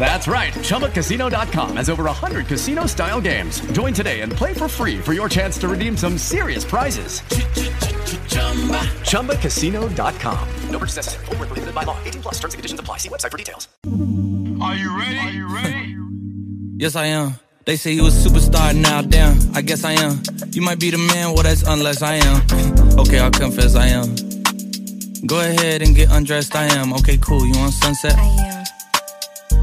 That's right. ChumbaCasino.com has over 100 casino style games. Join today and play for free for your chance to redeem some serious prizes. ChumbaCasino.com. No purchase necessary. Void where prohibited by law. 18 plus terms and conditions apply. See website for details. Are you ready? Are you ready? Yes, I am. They say he was superstar now, damn. I guess I am. You might be the man, well, that's unless I am. okay, I'll confess I am. Go ahead and get undressed, I am. Okay, cool. You want sunset? I am.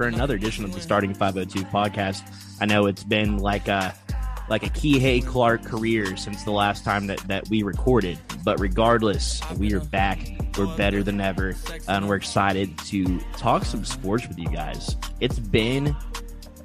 for another edition of the Starting 502 podcast. I know it's been like a like a Kihei Clark career since the last time that, that we recorded. But regardless, we are back. We're better than ever. And we're excited to talk some sports with you guys. It's been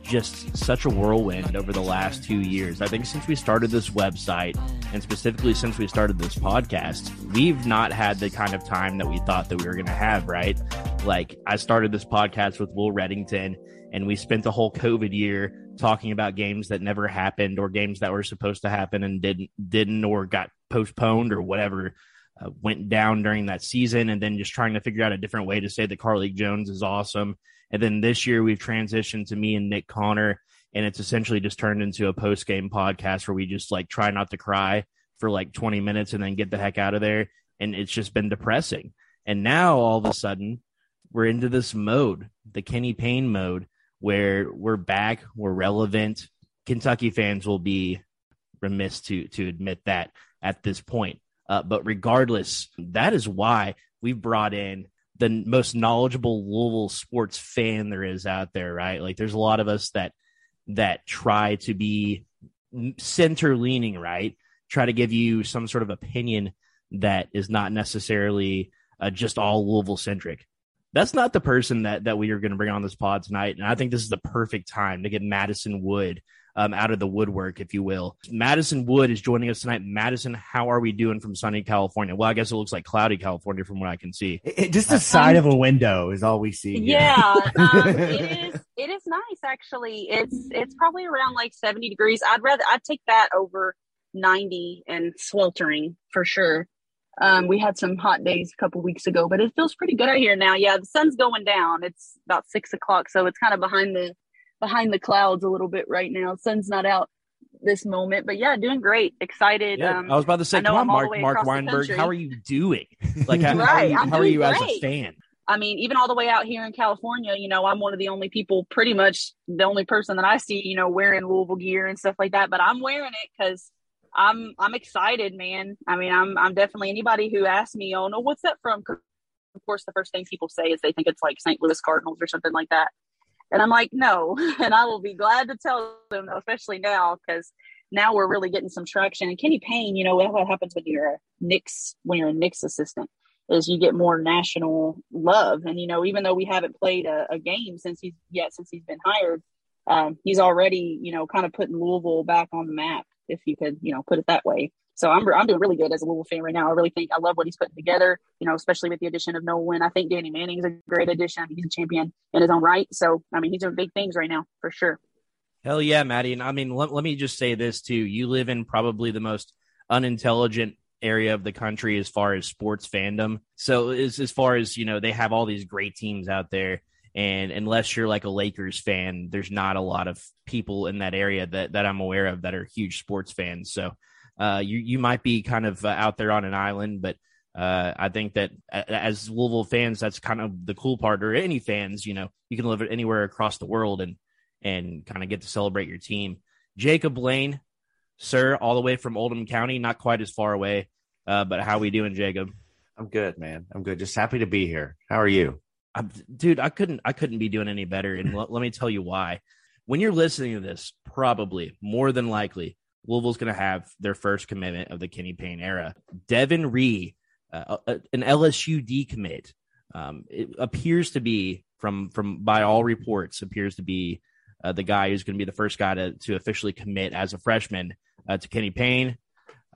just such a whirlwind over the last two years. I think since we started this website and specifically since we started this podcast, we've not had the kind of time that we thought that we were going to have, right? Like I started this podcast with Will Reddington and we spent the whole COVID year talking about games that never happened or games that were supposed to happen and didn't, didn't, or got postponed or whatever. Uh, went down during that season and then just trying to figure out a different way to say that Carlik Jones is awesome and then this year we've transitioned to me and Nick Connor, and it's essentially just turned into a post game podcast where we just like try not to cry for like 20 minutes and then get the heck out of there. And it's just been depressing. And now all of a sudden we're into this mode, the Kenny Payne mode, where we're back, we're relevant. Kentucky fans will be remiss to to admit that at this point. Uh, but regardless, that is why we brought in the most knowledgeable Louisville sports fan there is out there, right? Like there's a lot of us that that try to be center leaning, right? Try to give you some sort of opinion that is not necessarily uh, just all Louisville centric. That's not the person that that we are going to bring on this pod tonight, and I think this is the perfect time to get Madison Wood um, out of the woodwork, if you will. Madison Wood is joining us tonight. Madison, how are we doing from sunny California? Well, I guess it looks like cloudy California from what I can see. It, it, just the side of a window is all we see. Yeah, um, it is. It is nice actually. It's it's probably around like seventy degrees. I'd rather I'd take that over ninety and sweltering for sure. Um, we had some hot days a couple weeks ago, but it feels pretty good out here now. Yeah, the sun's going down. It's about six o'clock, so it's kind of behind the behind the clouds a little bit right now. Sun's not out this moment, but yeah, doing great. Excited. Yeah, um, I was about to say, come on, Mark, Mark Weinberg, how are you doing? Like, how, right, how are you, how are you as a fan? I mean, even all the way out here in California, you know, I'm one of the only people, pretty much the only person that I see, you know, wearing Louisville gear and stuff like that. But I'm wearing it because I'm I'm excited, man. I mean, I'm I'm definitely anybody who asks me, oh no, what's that from? Of course, the first thing people say is they think it's like St. Louis Cardinals or something like that. And I'm like, no. And I will be glad to tell them, especially now, because now we're really getting some traction. And Kenny Payne, you know, what happens when you're a Knicks when you're a Knicks assistant is you get more national love. And you know, even though we haven't played a, a game since he's yet since he's been hired, um, he's already you know kind of putting Louisville back on the map, if you could you know put it that way. So I'm I'm doing really good as a Louisville fan right now. I really think I love what he's putting together. You know, especially with the addition of Nolan. I think Danny Manning's a great addition. He's a champion in his own right. So I mean, he's doing big things right now for sure. Hell yeah, Maddie. And I mean, let, let me just say this too. You live in probably the most unintelligent area of the country as far as sports fandom. So as as far as you know, they have all these great teams out there And unless you're like a Lakers fan, there's not a lot of people in that area that, that I'm aware of that are huge sports fans. So uh, you, you might be kind of uh, out there on an island, but uh, I think that as Louisville fans, that's kind of the cool part, or any fans, you know, you can live anywhere across the world and and kind of get to celebrate your team. Jacob Lane, sir, all the way from Oldham County, not quite as far away, uh, but how we doing, Jacob? I'm good, man. I'm good. Just happy to be here. How are you? I'm, dude, I couldn't I couldn't be doing any better, and l- let me tell you why. When you're listening to this, probably more than likely, Louisville's going to have their first commitment of the Kenny Payne era. Devin Ree, uh, uh an LSU decommit, um, it appears to be from from by all reports appears to be uh, the guy who's going to be the first guy to to officially commit as a freshman uh, to Kenny Payne.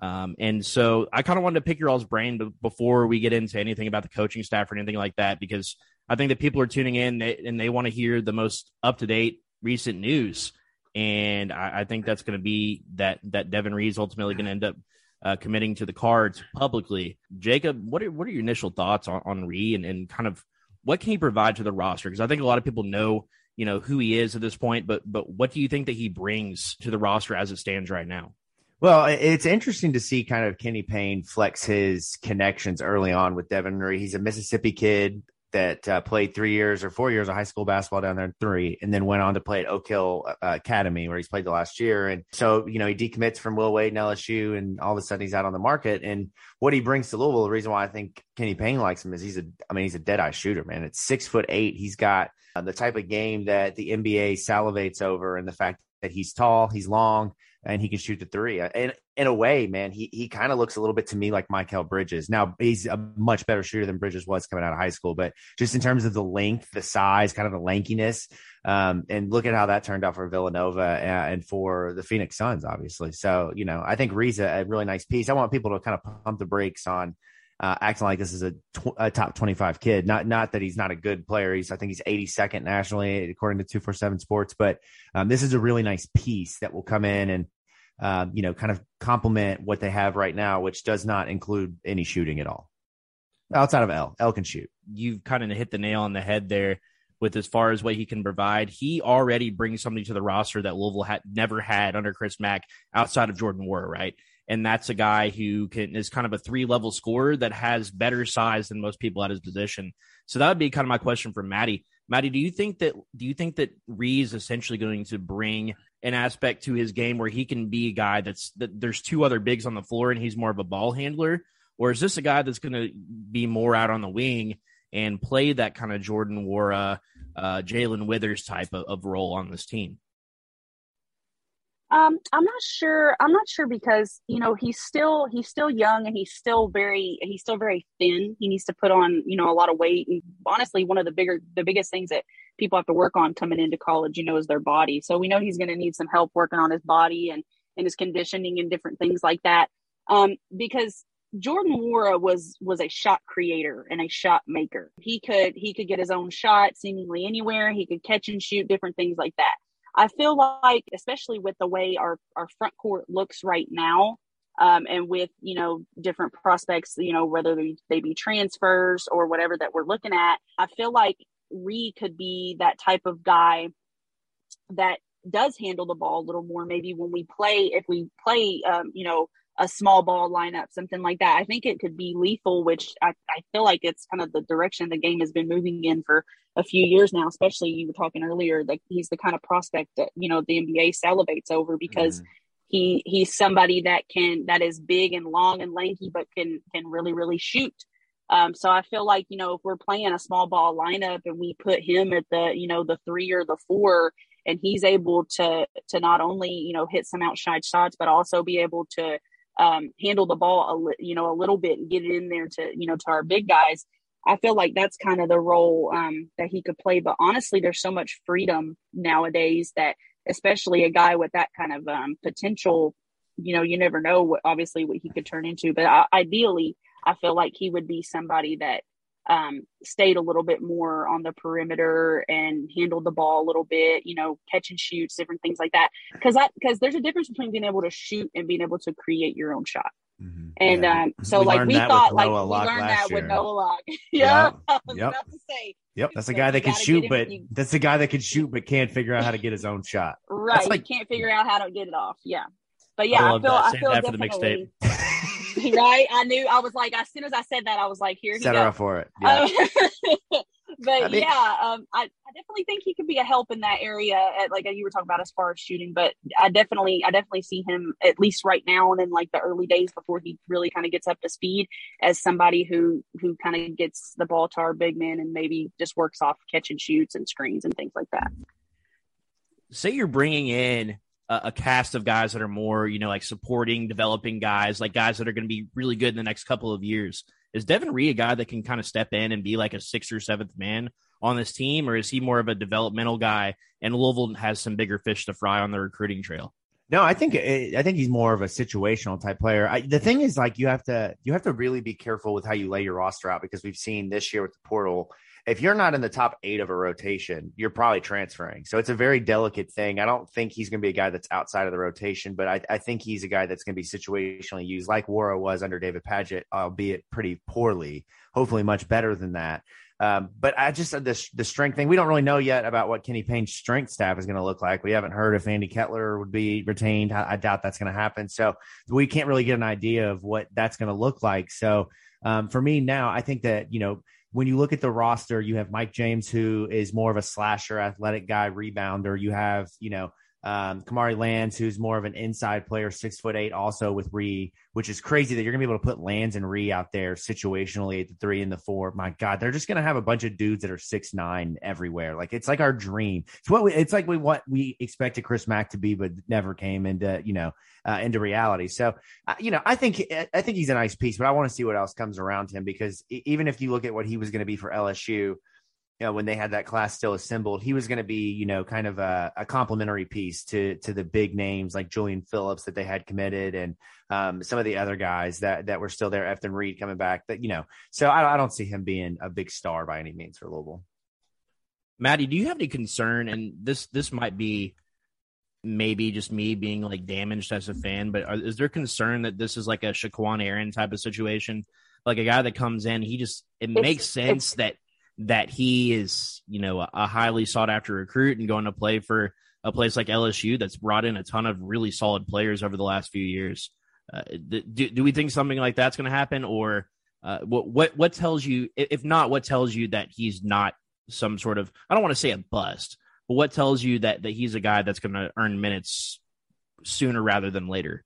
Um, and so I kind of wanted to pick your all's brain before we get into anything about the coaching staff or anything like that, because I think that people are tuning in and they want to hear the most up to date recent news. And I, I think that's going to be that that Devin Ree's ultimately going to end up uh, committing to the cards publicly. Jacob, what are what are your initial thoughts on, on Ree and, and kind of what can he provide to the roster? Because I think a lot of people know you know who he is at this point, but but what do you think that he brings to the roster as it stands right now? Well, it's interesting to see kind of Kenny Payne flex his connections early on with Devin Ree. He's a Mississippi kid, that uh, played three years or four years of high school basketball down there in three, and then went on to play at Oak Hill uh, Academy where he's played the last year. And so, you know, he decommits from Will Wade and LSU, and all of a sudden he's out on the market. And what he brings to Louisville, the reason why I think Kenny Payne likes him is he's a, I mean, he's a dead eye shooter, man. It's six foot eight. He's got uh, the type of game that the NBA salivates over, and the fact that he's tall, he's long, and he can shoot the three. And in a way, man, he he kind of looks a little bit to me like Mikal Bridges. Now he's a much better shooter than Bridges was coming out of high school, but just in terms of the length, the size, kind of the lankiness, um, and look at how that turned out for Villanova and for the Phoenix Suns, obviously. So you know, I think Ree's a really nice piece. I want people to kind of pump the brakes on. Uh, acting like this is a, tw- a, top 25 kid. Not not that he's not a good player. He's I think he's 82nd nationally according to 247 Sports. But um, this is a really nice piece that will come in and um, you know, kind of complement what they have right now, which does not include any shooting at all outside of El. El can shoot. You've kind of hit the nail on the head there with as far as what he can provide. He already brings somebody to the roster that Louisville had never had under Chris Mack outside of Jordan Nwora, right? And that's a guy who can is kind of a three level scorer that has better size than most people at his position. So that would be kind of my question for Maddie. Maddie, do you think that do you think that Ree is essentially going to bring an aspect to his game where he can be a guy that's that there's two other bigs on the floor and he's more of a ball handler? Or is this a guy that's going to be more out on the wing and play that kind of Jordan Nwora, uh, Jae'Lyn Withers type of, of role on this team? Um, I'm not sure. I'm not sure because you know he's still he's still young and he's still very he's still very thin. He needs to put on you know a lot of weight. And honestly, one of the bigger the biggest things that people have to work on coming into college, you know, is their body. So we know he's going to need some help working on his body and and his conditioning and different things like that. Um, because Jordan Nwora was was a shot creator and a shot maker. He could he could get his own shot seemingly anywhere. He could catch and shoot different things like that. I feel like, especially with the way our, our front court looks right now, um, and with you know different prospects, you know whether they, they be transfers or whatever that we're looking at, I feel like Ree could be that type of guy that does handle the ball a little more. Maybe when we play, if we play, um, you know, a small ball lineup, something like that. I think it could be lethal, which I, I feel like it's kind of the direction the game has been moving in for a few years now. Especially you were talking earlier that he's the kind of prospect that you know the NBA salivates over because. Mm. He he's somebody that can that is big and long and lanky, but can can really really shoot. Um, so I feel like you know if we're playing a small ball lineup and we put him at the you know the three or the four, and he's able to to not only you know hit some outside shots, but also be able to um, handle the ball a li- you know a little bit and get it in there to you know to our big guys. I feel like that's kind of the role um, that he could play. But honestly, there's so much freedom nowadays that, especially a guy with that kind of um, potential, you know, you never know what obviously what he could turn into. But I, ideally, I feel like he would be somebody that um, stayed a little bit more on the perimeter and handled the ball a little bit, you know, catch and shoots, different things like that. Because that because there's a difference between being able to shoot and being able to create your own shot. Mm-hmm. And yeah. um, so we like we thought like we learned that year. with Noah Locke. yeah, yep. Yep. say Yep, that's a guy that can shoot, but you- that's a guy that can shoot but can't figure out how to get his own shot. Right. like- you can't figure out how to get it off. Yeah. But yeah, I I, feel. I feel that for the definitely right. I knew I was like as soon as I said that I was like here he Set her up for it. Yeah. Um, but I mean- yeah, um, I, I definitely think he could be a help in that area. At, like you were talking about as far as shooting, but I definitely, I definitely see him at least right now and in like the early days before he really kind of gets up to speed as somebody who who kind of gets the ball to our big man and maybe just works off catch and shoots and screens and things like that. say you're bringing in a, a cast of guys that are more, you know, like supporting, developing guys, like guys that are going to be really good in the next couple of years. Is Devin Ree a guy that can kind of step in and be like a sixth or seventh man on this team, or is he more of a developmental guy? And Louisville has some bigger fish to fry on the recruiting trail. No, I think eh, I think he's more of a situational type player. I, the thing is, like you have to you have to really be careful with how you lay your roster out because we've seen this year with the portal. If you're not in the top eight of a rotation, you're probably transferring. So it's a very delicate thing. I don't think he's going to be a guy that's outside of the rotation, but I, I think he's a guy that's going to be situationally used, like Nwora was under David Padgett, albeit pretty poorly. Hopefully, much better than that. Um, but I just the the strength thing. We don't really know yet about what Kenny Payne's strength staff is going to look like. We haven't heard if Andy Kettler would be retained. I, I doubt that's going to happen. So we can't really get an idea of what that's going to look like. So um, for me now, I think that you know when you look at the roster, you have Mike James, who is more of a slasher, athletic guy, rebounder. You have you know um, Kamari Lands, who's more of an inside player, six foot eight, also with Ree, which is crazy that you're gonna be able to put Lands and Ree out there situationally at the three and the four. My God, they're just gonna have a bunch of dudes that are six nine everywhere. Like it's like our dream. It's what we, it's like we what we expected Chris Mack to be, but never came into you know uh, into reality. So uh, you know, I think I think he's a nice piece, but I want to see what else comes around him because even if you look at what he was going to be for LSU you know, when they had that class still assembled, he was going to be, you know, kind of a, a complementary piece to to the big names like Julian Phillips that they had committed, and um, some of the other guys that that were still there. Efton Reid coming back, that you know, so I, I don't see him being a big star by any means for Louisville. Maddie, do you have any concern? And this this might be maybe just me being like damaged as a fan, but are, is there concern that this is like a Shaqquan Aaron type of situation, like a guy that comes in, he just it It's- makes sense that that he is you know a, highly sought after recruit and going to play for a place like LSU that's brought in a ton of really solid players over the last few years. Uh, do, do we think something like that's going to happen, or uh, what what what tells you? If not, what tells you that he's not some sort of I don't want to say a bust, but what tells you that that he's a guy that's going to earn minutes sooner rather than later?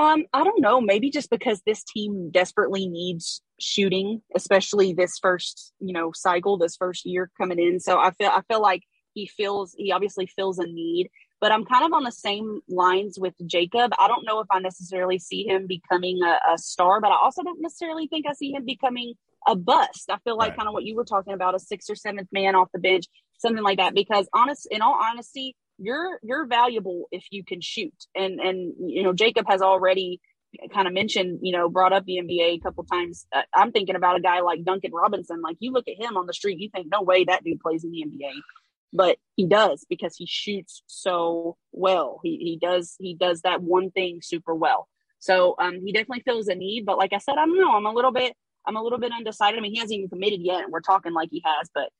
Um, I don't know. Maybe just because this team desperately needs shooting, especially this first, you know, cycle, this first year coming in. So I feel I feel like he feels he obviously feels a need. But I'm kind of on the same lines with Jacob. I don't know if I necessarily see him becoming a, a star, but I also don't necessarily think I see him becoming a bust. I feel like Right. kind of what you were talking about, a sixth or seventh man off the bench, something like that. Because honest, in all honesty, you're you're valuable if you can shoot. And and you know, Jacob has already kind of mentioned, you know, brought up the NBA a couple times. I'm thinking about a guy like Duncan Robinson. Like you look at him on the street, you think, no way that dude plays in the NBA. But he does because he shoots so well. He he does he does that one thing super well. So um he definitely feels a need. But like I said, I don't know. I'm a little bit I'm a little bit undecided. I mean, he hasn't even committed yet, and we're talking like he has, but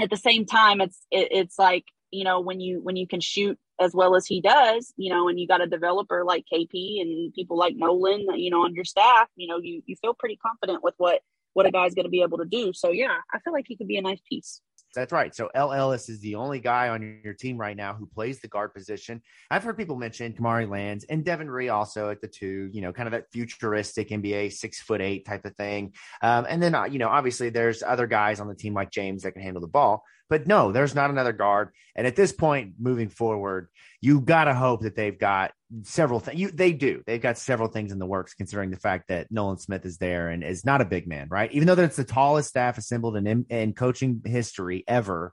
at the same time, it's it, it's like you know when you when you can shoot as well as he does, you know, and you got a developer like KP and people like Nolan, you know, on your staff, you know, you you feel pretty confident with what what a guy's going to be able to do. So yeah, I feel like he could be a nice piece. That's right. So El. Ellis is the only guy on your team right now who plays the guard position. I've heard people mention Kamari Lands and Devin Ree also at the two, you know, kind of that futuristic NBA six foot eight type of thing. Um, and then, uh, you know, obviously there's other guys on the team like James that can handle the ball, but no, there's not another guard. And at this point, moving forward, you got to hope that they've got several things. You they do. They've got several things in the works, considering the fact that Nolan Smith is there and is not a big man, right? Even though that's the tallest staff assembled in in coaching history ever.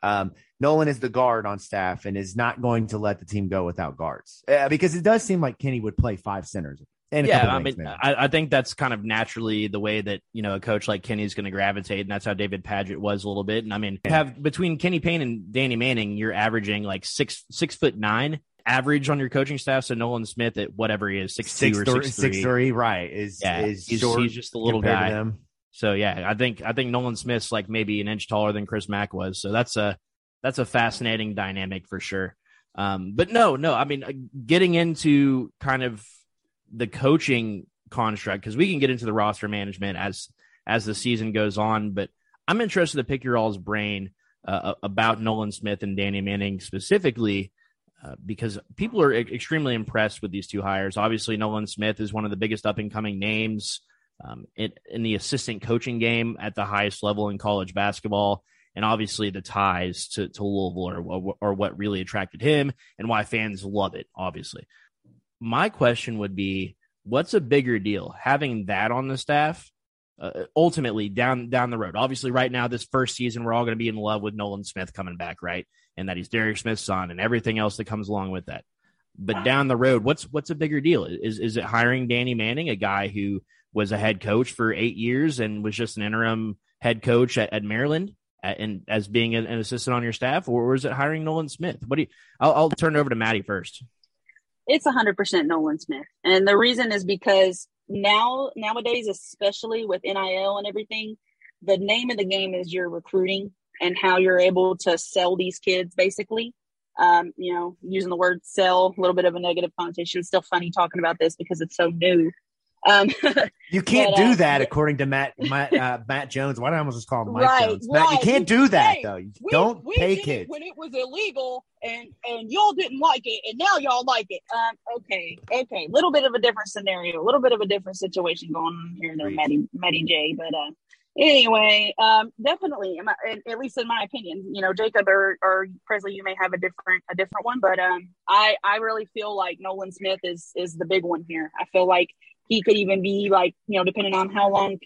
Um, Nolan is the guard on staff and is not going to let the team go without guards uh, because it does seem like Kenny would play five centers. And yeah, I mean. I, I think that's kind of naturally the way that you know a coach like Kenny is going to gravitate, and that's how David Padgett was a little bit. And I mean, have between Kenny Payne and Danny Manning, you're averaging like six six foot nine average on your coaching staff. So Nolan Smith at whatever he is, six, six two or three, six six three. right? Is Yeah, is he's- he's just a little guy. So yeah, I think I think Nolan Smith's like maybe an inch taller than Chris Mack was. So that's a that's a fascinating dynamic for sure. Um, but no, no, I mean, uh, getting into kind of the coaching construct because we can get into the roster management as as the season goes on. But I'm interested to pick your all's brain uh, about Nolan Smith and Danny Manning specifically. Uh, because people are extremely impressed with these two hires. Obviously, Nolan Smith is one of the biggest up and coming names um, in, in the assistant coaching game at the highest level in college basketball and obviously the ties to, to Louisville are, are what really attracted him and why fans love it, obviously. My question would be what's a bigger deal, having that on the staff? Uh, ultimately, down down the road. Obviously, right now, this first season, we're all going to be in love with Nolan Smith coming back, right? And that he's Derek Smith's son, and everything else that comes along with that. But down the road, what's what's a bigger deal? Is is it hiring Danny Manning, a guy who was a head coach for eight years and was just an interim head coach at, at Maryland, and as being an, assistant on your staff, or is it hiring Nolan Smith? What do you? I'll, I'll turn it over to Maddie first. It's hundred percent Nolan Smith, and the reason is because now nowadays, especially with NIL and everything, the name of the game is your recruiting and how you're able to sell these kids, basically. Um, you know, using the word sell, a little bit of a negative connotation. Still funny talking about this because it's so new. Um, you can't but, do uh, that, according to Matt Matt, uh, Matt Jones. Why did I almost just call him Mike right, Jones? Matt, you can't do that hey, though. You we, don't we pay kids when it was illegal, and and y'all didn't like it, and now y'all like it. Um, okay, okay, a little bit of a different scenario, a little bit of a different situation going on here, there, Maddie, Maddie J. But uh, anyway, um, definitely, at least in my opinion, you know, Jacob or, or Presley, you may have a different a different one, but um, I I really feel like Nolan Smith is is the big one here. I feel like he could even be like, you know, depending on how long,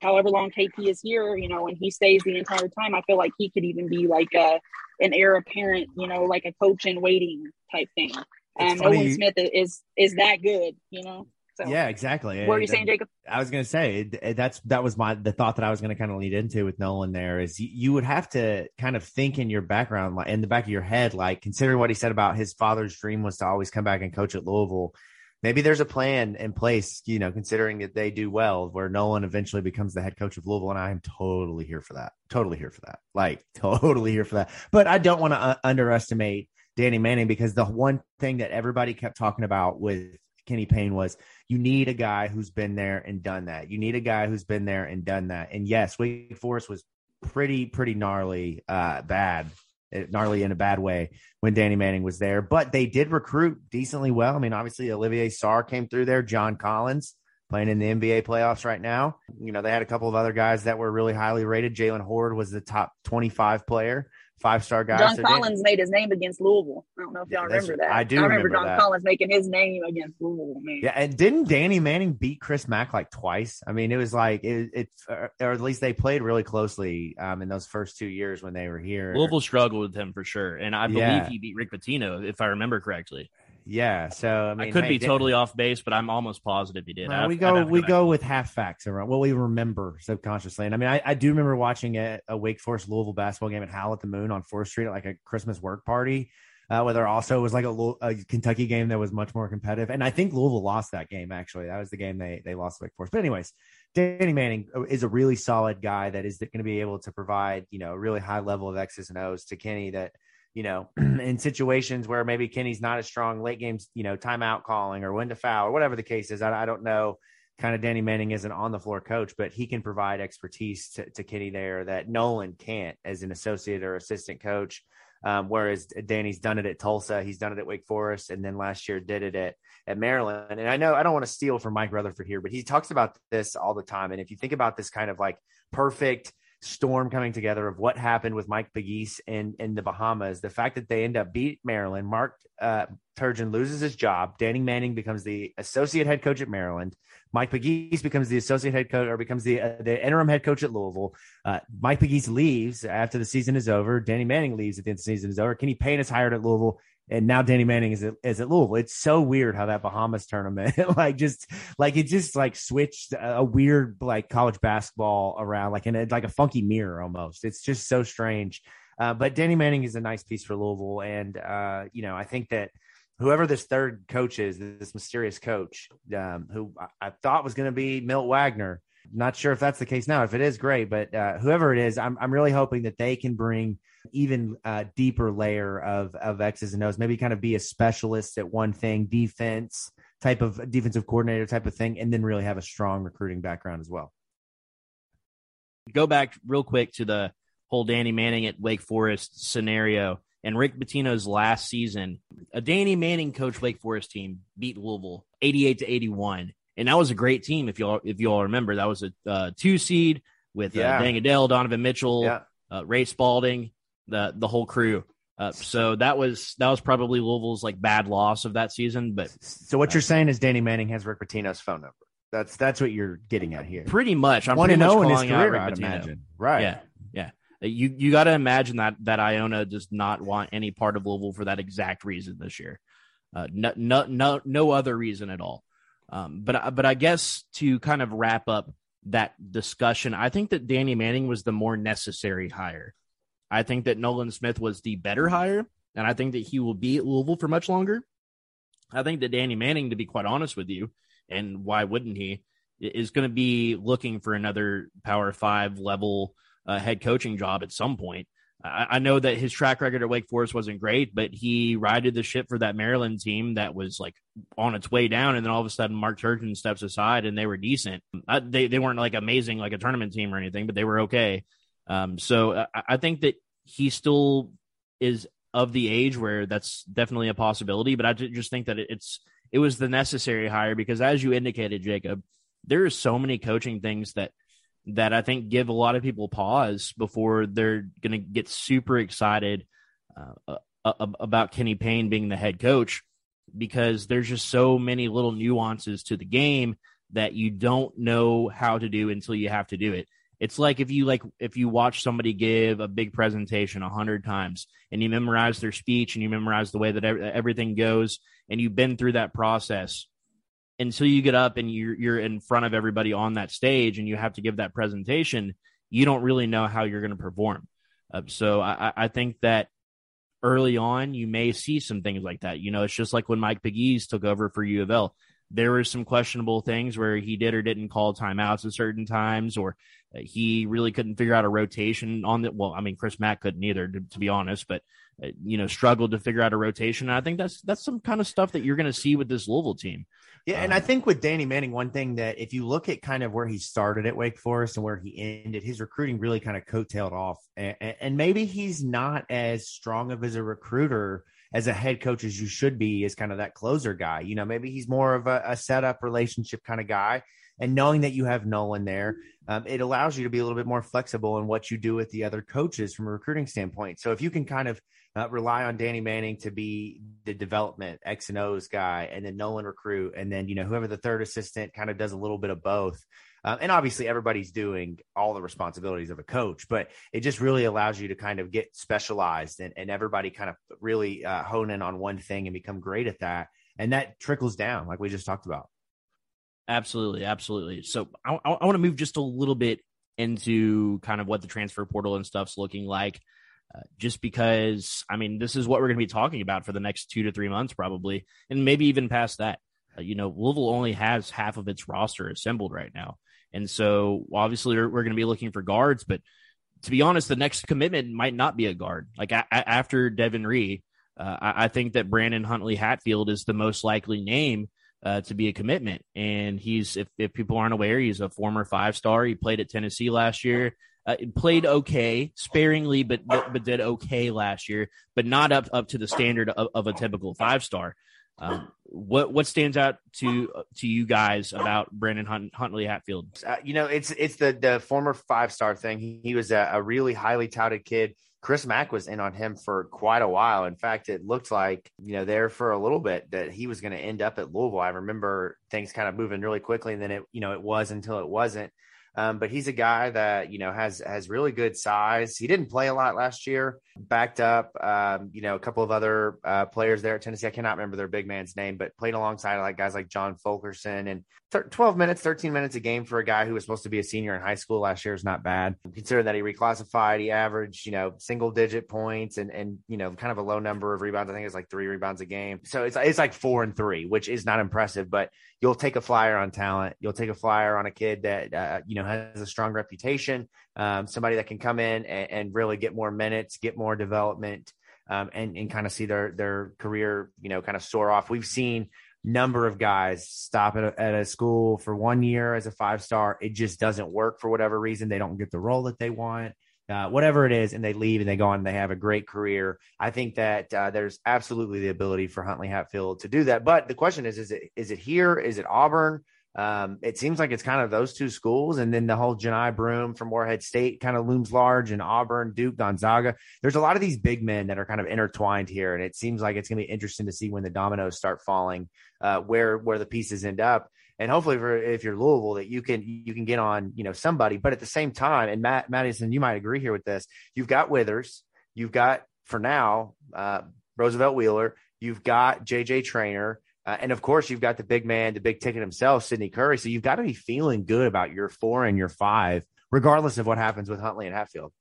however long KP is here, you know, and he stays the entire time, I feel like he could even be like a, an heir apparent, you know, like a coach in waiting type thing. And Nolan Smith is is that good, you know. So, yeah, exactly. What were you saying, Jacob? I was going to say that's that was my the thought that I was going to kind of lead into with Nolan. There is you, you, would have to kind of think in your background, like in the back of your head, like considering what he said about his father's dream was to always come back and coach at Louisville maybe there's a plan in place, you know, considering that they do well, where Nolan eventually becomes the head coach of Louisville. And I am totally here for that. Totally here for that. Like, totally here for that. But I don't want to uh, underestimate Danny Manning because the one thing that everybody kept talking about with Kenny Payne was you need a guy who's been there and done that. You need a guy who's been there and done that. And yes, Wake Forest was pretty, pretty gnarly, uh, bad gnarly in a bad way when Danny Manning was there. But they did recruit decently well. I mean, obviously Olivier Sarr came through there, John Collins playing in the NBA playoffs right now. You know, they had a couple of other guys that were really highly rated. Jaylen Hoard was the top 25 player five star guy. John so Collins made his name against Louisville. I don't know if y'all yeah, remember that. I do. I remember, remember John that. Collins making his name against Louisville. Man. Yeah, and didn't Danny Manning beat Chris Mack like twice? I mean, it was like it, it or at least they played really closely um, in those first two years when they were here. Louisville struggled with him for sure, and I believe yeah. he beat Rick Pitino if I remember correctly. Yeah, so I, mean, I could hey, be totally off base, but I'm almost positive he did. We go we go with half facts around what we remember subconsciously. And I mean, I, I do remember watching a, a, Wake Forest Louisville basketball game at Howl at the Moon on Fourth Street at like a Christmas work party, uh, where there also was like a, a, Kentucky game that was much more competitive. And I think Louisville lost that game. Actually, that was the game they they lost Wake Forest. But anyways, Danny Manning is a really solid guy that is going to be able to provide you know a really high level of X's and O's to Kenny that you know, in situations where maybe Kenny's not as strong, late games, you know, timeout calling or when to foul or whatever the case is. I, I don't know. Kind of Danny Manning is an on the floor coach, but he can provide expertise to, to Kenny there that Nolan can't as an associate or assistant coach. Um, whereas Danny's done it at Tulsa, he's done it at Wake Forest, and then last year did it at at Maryland. And I know I don't want to steal from Mike Rutherford here, but he talks about this all the time. And if you think about this kind of like perfect storm coming together of what happened with Mike Pegues in, in the Bahamas. The fact that they end up beat Maryland, Mark uh, Turgeon loses his job. Danny Manning becomes the associate head coach at Maryland. Mike Pegues becomes the associate head coach or becomes the uh, the interim head coach at Louisville. Uh, Mike Pegues leaves after the season is over. Danny Manning leaves at the end of the season is over. Kenny Payne is hired at Louisville and now Danny Manning is at, is at Louisville. It's so weird how that Bahamas tournament, like just like it just like switched a weird like college basketball around, like in a, like a funky mirror almost. It's just so strange. Uh, but Danny Manning is a nice piece for Louisville, and uh, you know I think that whoever this third coach is, this mysterious coach, um, who I, I thought was going to be Milt Wagner, Not sure if that's the case now. If it is, great. But uh, whoever it is, I'm, I'm really hoping that they can bring even uh, deeper layer of, of X's and O's, maybe kind of be a specialist at one thing, defense type of defensive coordinator type of thing, and then really have a strong recruiting background as well. Go back real quick to the whole Danny Manning at Wake Forest scenario and Rick Pitino's last season. A Danny Manning coach Wake Forest team beat Louisville 88 to 81. And that was a great team. If y'all, if you all remember, that was a uh, two seed with Yeah. uh, Deng Adel, Donovan Mitchell, Yeah. uh, Ray Spalding, the, the whole crew. Uh, so that was, that was probably Louisville's like bad loss of that season, but So what you're saying is Danny Manning has Rick Pitino's phone number. That's that's what you're getting at here. pretty much I'm One pretty much zero in his career, I'd imagine. Right. Yeah, yeah. Uh, You you got to imagine that that Iona does not want any part of Louisville for that exact reason this year. Uh, no, no, no, no other reason at all. Um, but but I guess to kind of wrap up that discussion, I think that Danny Manning was the more necessary hire. I think that Nolan Smith was the better hire, and I think that he will be at Louisville for much longer. I think that Danny Manning, to be quite honest with you, and why wouldn't he, is going to be looking for another Power Five level uh, head coaching job at some point. I, I know that his track record at Wake Forest wasn't great, but he righted the ship for that Maryland team that was like on its way down, and then all of a sudden Mark Turgeon steps aside and they were decent. Uh, they they weren't like amazing like a tournament team or anything, but they were okay. Um, so I, I think that he still is of the age where that's definitely a possibility. But I just think that it's it was the necessary hire because, as you indicated, Jacob, there are so many coaching things that that I think give a lot of people pause before they're going to get super excited uh, about Kenny Payne being the head coach because there's just so many little nuances to the game that you don't know how to do until you have to do it. It's like if you like if you watch somebody give a big presentation a hundred times and you memorize their speech and you memorize the way that everything goes and you've been through that process until you get up and you're you're in front of everybody on that stage and you have to give that presentation, you don't really know how you're going to perform. Uh, so I, I- think that early on you may see some things like that. You know, it's just like when Mike Pegues took over for U of L. There were some questionable things where he did or didn't call timeouts at certain times, or he really couldn't figure out a rotation on the. Well, I mean, Chris Mack couldn't either, to, to be honest, but uh, you know, struggled to figure out a rotation. And I think that's that's some kind of stuff that you're going to see with this Louisville team. Yeah, and I think with Danny Manning, one thing that if you look at kind of where he started at Wake Forest and where he ended, his recruiting really kind of coattailed off. And, and maybe he's not as strong of as a recruiter as a head coach as you should be, as kind of that closer guy. You know, maybe he's more of a, a setup relationship kind of guy. And knowing that you have Nolan there, um, it allows you to be a little bit more flexible in what you do with the other coaches from a recruiting standpoint. So if you can kind of uh, rely on Danny Manning to be the development X and O's guy, and then Nolan recruit, and then you know whoever the third assistant kind of does a little bit of both. Um, and obviously, everybody's doing all the responsibilities of a coach, but it just really allows you to kind of get specialized and, and everybody kind of really uh, hone in on one thing and become great at that. And that trickles down, like we just talked about. Absolutely, absolutely. So I, I, want to move just a little bit into kind of what the transfer portal and stuff's looking like. Uh, just because, I mean, this is what we're going to be talking about for the next two to three months, probably, and maybe even past that. Uh, you know, Louisville only has half of its roster assembled right now. And so obviously we're, we're going to be looking for guards, but to be honest, the next commitment might not be a guard. Like after Devin Ree, uh, I, I think that Brandon Huntley Hatfield is the most likely name uh, to be a commitment. And he's, if, if people aren't aware, he's a former five star. He played at Tennessee last year. Uh, played okay, sparingly, but, but but did okay last year, but not up up to the standard of, of a typical five star. Um, what what stands out to to you guys about Brandon Hunt, Huntley Hatfield? Uh, you know, it's it's the the former five star thing. He, he was a, a really highly touted kid. Chris Mack was in on him for quite a while. In fact, it looked like you know there for a little bit that he was going to end up at Louisville. I remember things kind of moving really quickly, and then it you know it was until it wasn't. Um, but he's a guy that you know has has really good size. He didn't play a lot last year. Backed up, um, you know, a couple of other uh, players there at Tennessee. I cannot remember their big man's name, but played alongside like guys like John Fulkerson and th- 12 minutes, 13 minutes a game for a guy who was supposed to be a senior in high school last year is not bad. Considering that he reclassified, he averaged you know single digit points and and you know kind of a low number of rebounds. I think it's like three rebounds a game. So it's it's like four and three, which is not impressive, but you'll take a flyer on talent. You'll take a flyer on a kid that uh, you know has a strong reputation, um, somebody that can come in and, and, really get more minutes, get more development, um, and and kind of see their their career, you know, kind of soar off. We've seen number of guys stop at a, at a school for one year as a five star. It just doesn't work for whatever reason. They don't get the role that they want uh, whatever it is, and they leave and they go on and they have a great career. I think that uh, there's absolutely the ability for Huntley Hatfield to do that. But the question is, is it is it here? Is it Auburn? Um, it seems like it's kind of those two schools, and then the whole Johni Broom from Morehead State kind of looms large, and Auburn, Duke, Gonzaga. There's a lot of these big men that are kind of intertwined here, and it seems like it's going to be interesting to see when the dominoes start falling, uh, where where the pieces end up and hopefully for if you're Louisville that you can you can get on you know somebody but at the same time and Matt Madison you might agree here with this you've got Withers you've got for now uh, Roosevelt Wheeler you've got JJ Traynor uh, and of course you've got the big man the big ticket himself Sydney Curry so you've got to be feeling good about your four and your five regardless of what happens with Huntley and Hatfield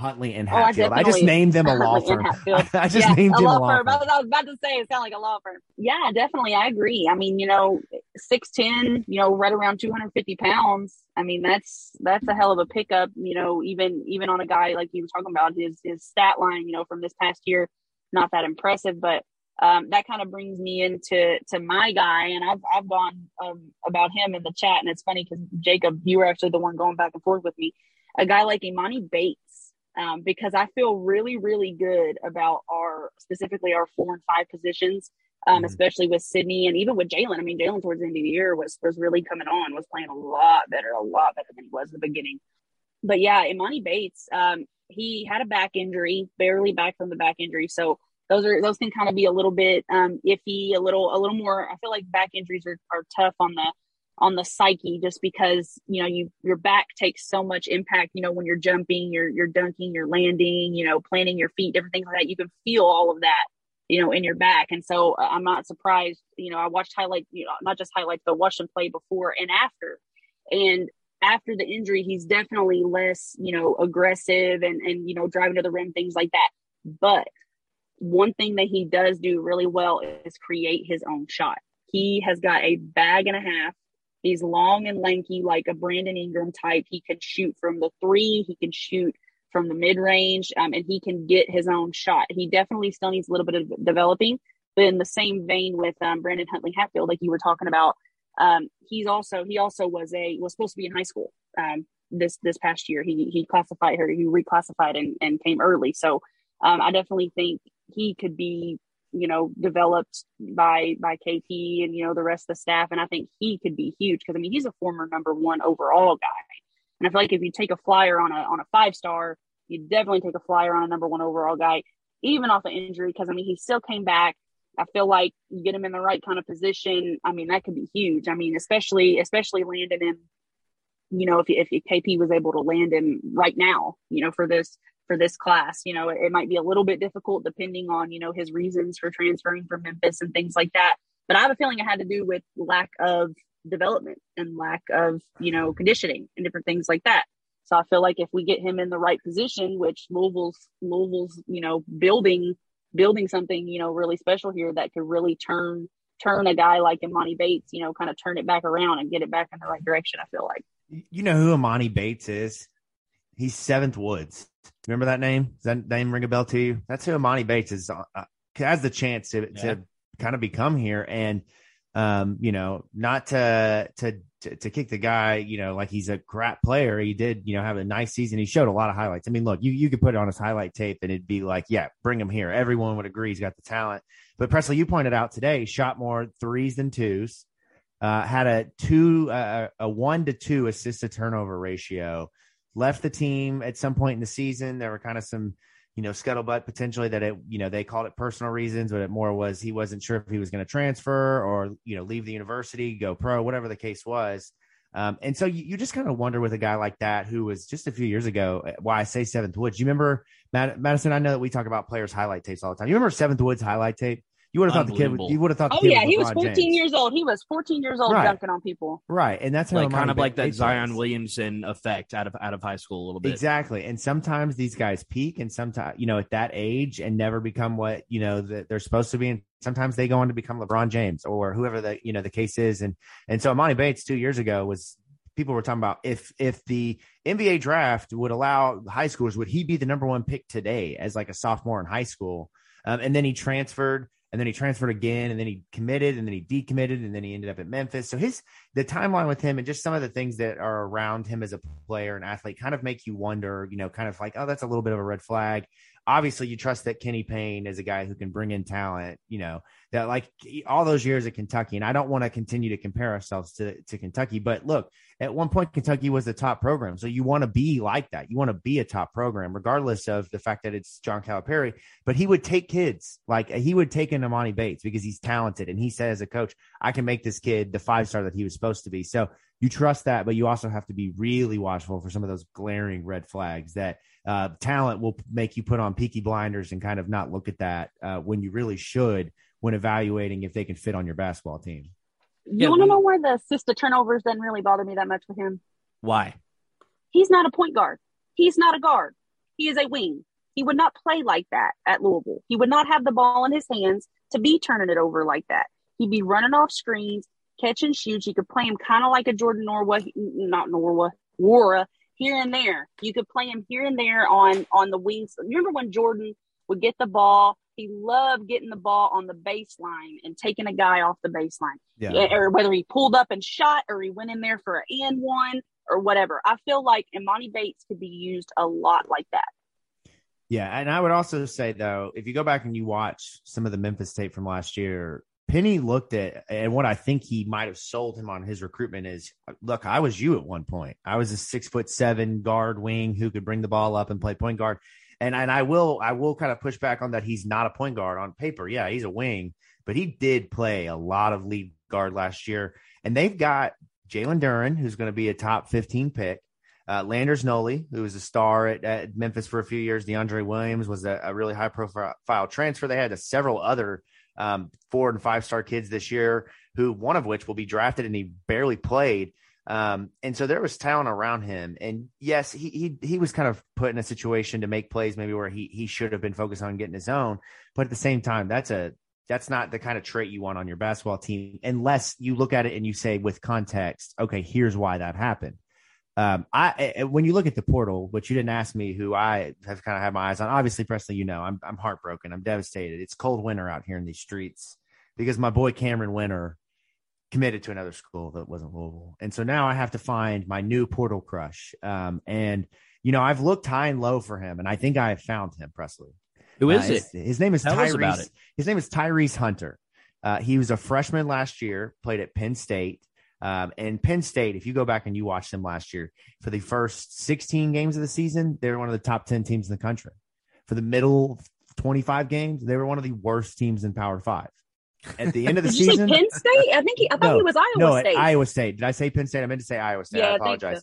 Huntley and Hatfield. Oh, I, I, just named them a law firm. I just yeah, named a law, a law firm. firm. I was about to say it sounds like a law firm. Yeah, definitely. I agree. I mean, you know, six ten, you know, right around two hundred fifty pounds. I mean, that's that's a hell of a pickup. You know, even even on a guy like you were talking about his his stat line. You know, from this past year, not that impressive, but um, that kind of brings me into to my guy, and I've I've gone um, about him in the chat, and it's funny because Jacob, you were actually the one going back and forth with me. A guy like Emoni Bates um, because I feel really, really good about our specifically our four and five positions, um, mm-hmm. especially with Sydney and even with Jae'Lyn. I mean, Jae'Lyn towards the end of the year was was really coming on, was playing a lot better, a lot better than he was in the beginning. But yeah, Emoni Bates, um, he had a back injury, barely back from the back injury, so those are those can kind of be a little bit um, iffy, a little a little more. I feel like back injuries are, are tough on the on the psyche just because you know you your back takes so much impact you know when you're jumping you're you're dunking you're landing you know planting your feet different things like that. You can feel all of that you know in your back. And so uh, i'm not surprised you know i watched highlight you know not just highlights but watched him play before and after. And after the injury he's definitely less you know aggressive and and you know driving to the rim things like that. But one thing that he does do really well is create his own shot he has got a bag and a half He's long and lanky, like a Brandon Ingram type. He can shoot from the three, he can shoot from the mid range, um, and he can get his own shot. He definitely still needs a little bit of developing. But in the same vein with um, Brandon Huntley Hatfield, like you were talking about, um, he's also he also was a was supposed to be in high school um, this this past year. He he classified her, he reclassified and, and came early. So um, I definitely think he could be you know, developed by by KP and you know the rest of the staff. And I think he could be huge because I mean he's a former number one overall guy. And I feel like if you take a flyer on a on a five star, you definitely take a flyer on a number one overall guy, even off an injury, because I mean he still came back. I feel like you get him in the right kind of position. I mean that could be huge. I mean especially especially landing him. You know if if KP was able to land him right now, you know for this for this class. You know, it, it might be a little bit difficult depending on, you know, his reasons for transferring from Memphis and things like that. But I have a feeling it had to do with lack of development and lack of, you know, conditioning and different things like that. So I feel like if we get him in the right position, which Louisville's Louisville's, you know, building building something, you know, really special here that could really turn turn a guy like Emoni Bates, you know, kind of turn it back around and get it back in the right direction, I feel like. You know who Emoni Bates is? He's Seventh Woods. Remember that name? Does that name ring a bell to you? That's who Emoni Bates is. Uh, uh, has the chance to yeah. to kind of become here, and um, you know, not to, to to to kick the guy, you know, like he's a crap player. He did, you know, have a nice season. He showed a lot of highlights. I mean, look, you you could put it on his highlight tape, and it'd be like, yeah, bring him here. Everyone would agree he's got the talent. But Presley, you pointed out today, shot more threes than twos. Uh, had a two uh, a one to two assist to turnover ratio left the team at some point in the season. There were kind of some, you know, scuttlebutt potentially that it, you know, they called it personal reasons, but it more was he wasn't sure if he was going to transfer or, you know, leave the university, go pro, whatever the case was. Um, and so you, you just kind of wonder with a guy like that who was just a few years ago. Why I say Seventh Woods. You remember Mad- Madison? I know that we talk about players' highlight tapes all the time. You remember Seventh Woods highlight tape? You would have thought the kid. Unbelievable. You would have thought. The Oh kid yeah, he was 14 James. years old. He was 14 years old Right. dunking on people. Right, and that's like kind of like that Zion was. Williamson effect out of out of high school a little bit. Exactly. And sometimes these guys peak and sometimes, you know, at that age and never become what, you know, that they're supposed to be. And sometimes they go on to become LeBron James or whoever the, you know, the case is. And, and so Emoni Bates two years ago was, people were talking about if, if the NBA draft would allow high schoolers, would he be the number one pick today as like a sophomore in high school? Um, and then he transferred and then he transferred again and then he committed and then he decommitted and then he ended up at Memphis. So his the timeline with him and just some of the things that are around him as a player and athlete kind of make you wonder, you know, kind of like, oh, that's a little bit of a red flag. Obviously, you trust that Kenny Payne is a guy who can bring in talent, you know, that like all those years at Kentucky. And I don't want to continue to compare ourselves to, to Kentucky, but look, at one point, Kentucky was the top program. So you want to be like that. You want to be a top program, regardless of the fact that it's John Calipari. But he would take kids, like he would take an Emoni Bates because he's talented. And he said, as a coach, I can make this kid the five star that he was supposed to be. So you trust that, but you also have to be really watchful for some of those glaring red flags that uh, talent will make you put on peaky blinders and kind of not look at that uh, when you really should when evaluating if they can fit on your basketball team. You Yeah, want to know why the assist to turnovers doesn't really bother me that much with him? Why? He's not a point guard. He's not a guard. He is a wing. He would not play like that at Louisville. He would not have the ball in his hands to be turning it over like that. He'd be running off screens, catch and shoots. You could play him kind of like a Jordan Norwa, not Norwa, Wara, here and there. You could play him here and there on on the wings. Remember when Jordan would get the ball? He loved getting the ball on the baseline and taking a guy off the baseline Yeah. or whether he pulled up and shot or he went in there for an and one or whatever. I feel like Emoni Bates could be used a lot like that. Yeah, and I would also say though, if you go back and you watch some of the Memphis tape from last year, Penny looked at and what I think he might have sold him on his recruitment is look, I was you at one point. I was a six foot seven guard wing who could bring the ball up and play point guard. And and I will I will kind of push back on that he's not a point guard on paper. Yeah, he's a wing, but he did play a lot of lead guard last year. And they've got Jalen Duren, who's going to be a top 15 pick. Uh, Landers Nolley, who was a star at, at Memphis for a few years. DeAndre Williams was a, a really high profile transfer. They had several other um, four and five star kids this year, who one of which will be drafted and he barely played. Um, and so there was talent around him. And yes, he, he he was kind of put in a situation to make plays maybe where he he should have been focused on getting his own. But at the same time, that's a that's not the kind of trait you want on your basketball team unless you look at it and you say with context, okay, here's why that happened. Um, I when you look at the portal, which you didn't ask me, who I have kind of had my eyes on. Obviously, Presley, you know, I'm I'm heartbroken. I'm devastated. It's cold winter out here in these streets because my boy Cameron Winter committed to another school that wasn't Louisville, and so now I have to find my new portal crush. Um, and you know, I've looked high and low for him, and I think I have found him, Presley. Who is Uh, it? His, his name is Tell Tyrese. His name is Tyrese Hunter. Uh, he was a freshman last year, played at Penn State. Um, and Penn State, if you go back and you watch them last year, for the first 16 games of the season, they were one of the top 10 teams in the country. For the middle 25 games, they were one of the worst teams in Power Five. At the end of the season, Penn State? I think he, I thought he was Iowa no, State. Iowa State. Did I say Penn State? I meant to say Iowa State. Yeah, I I apologize. so.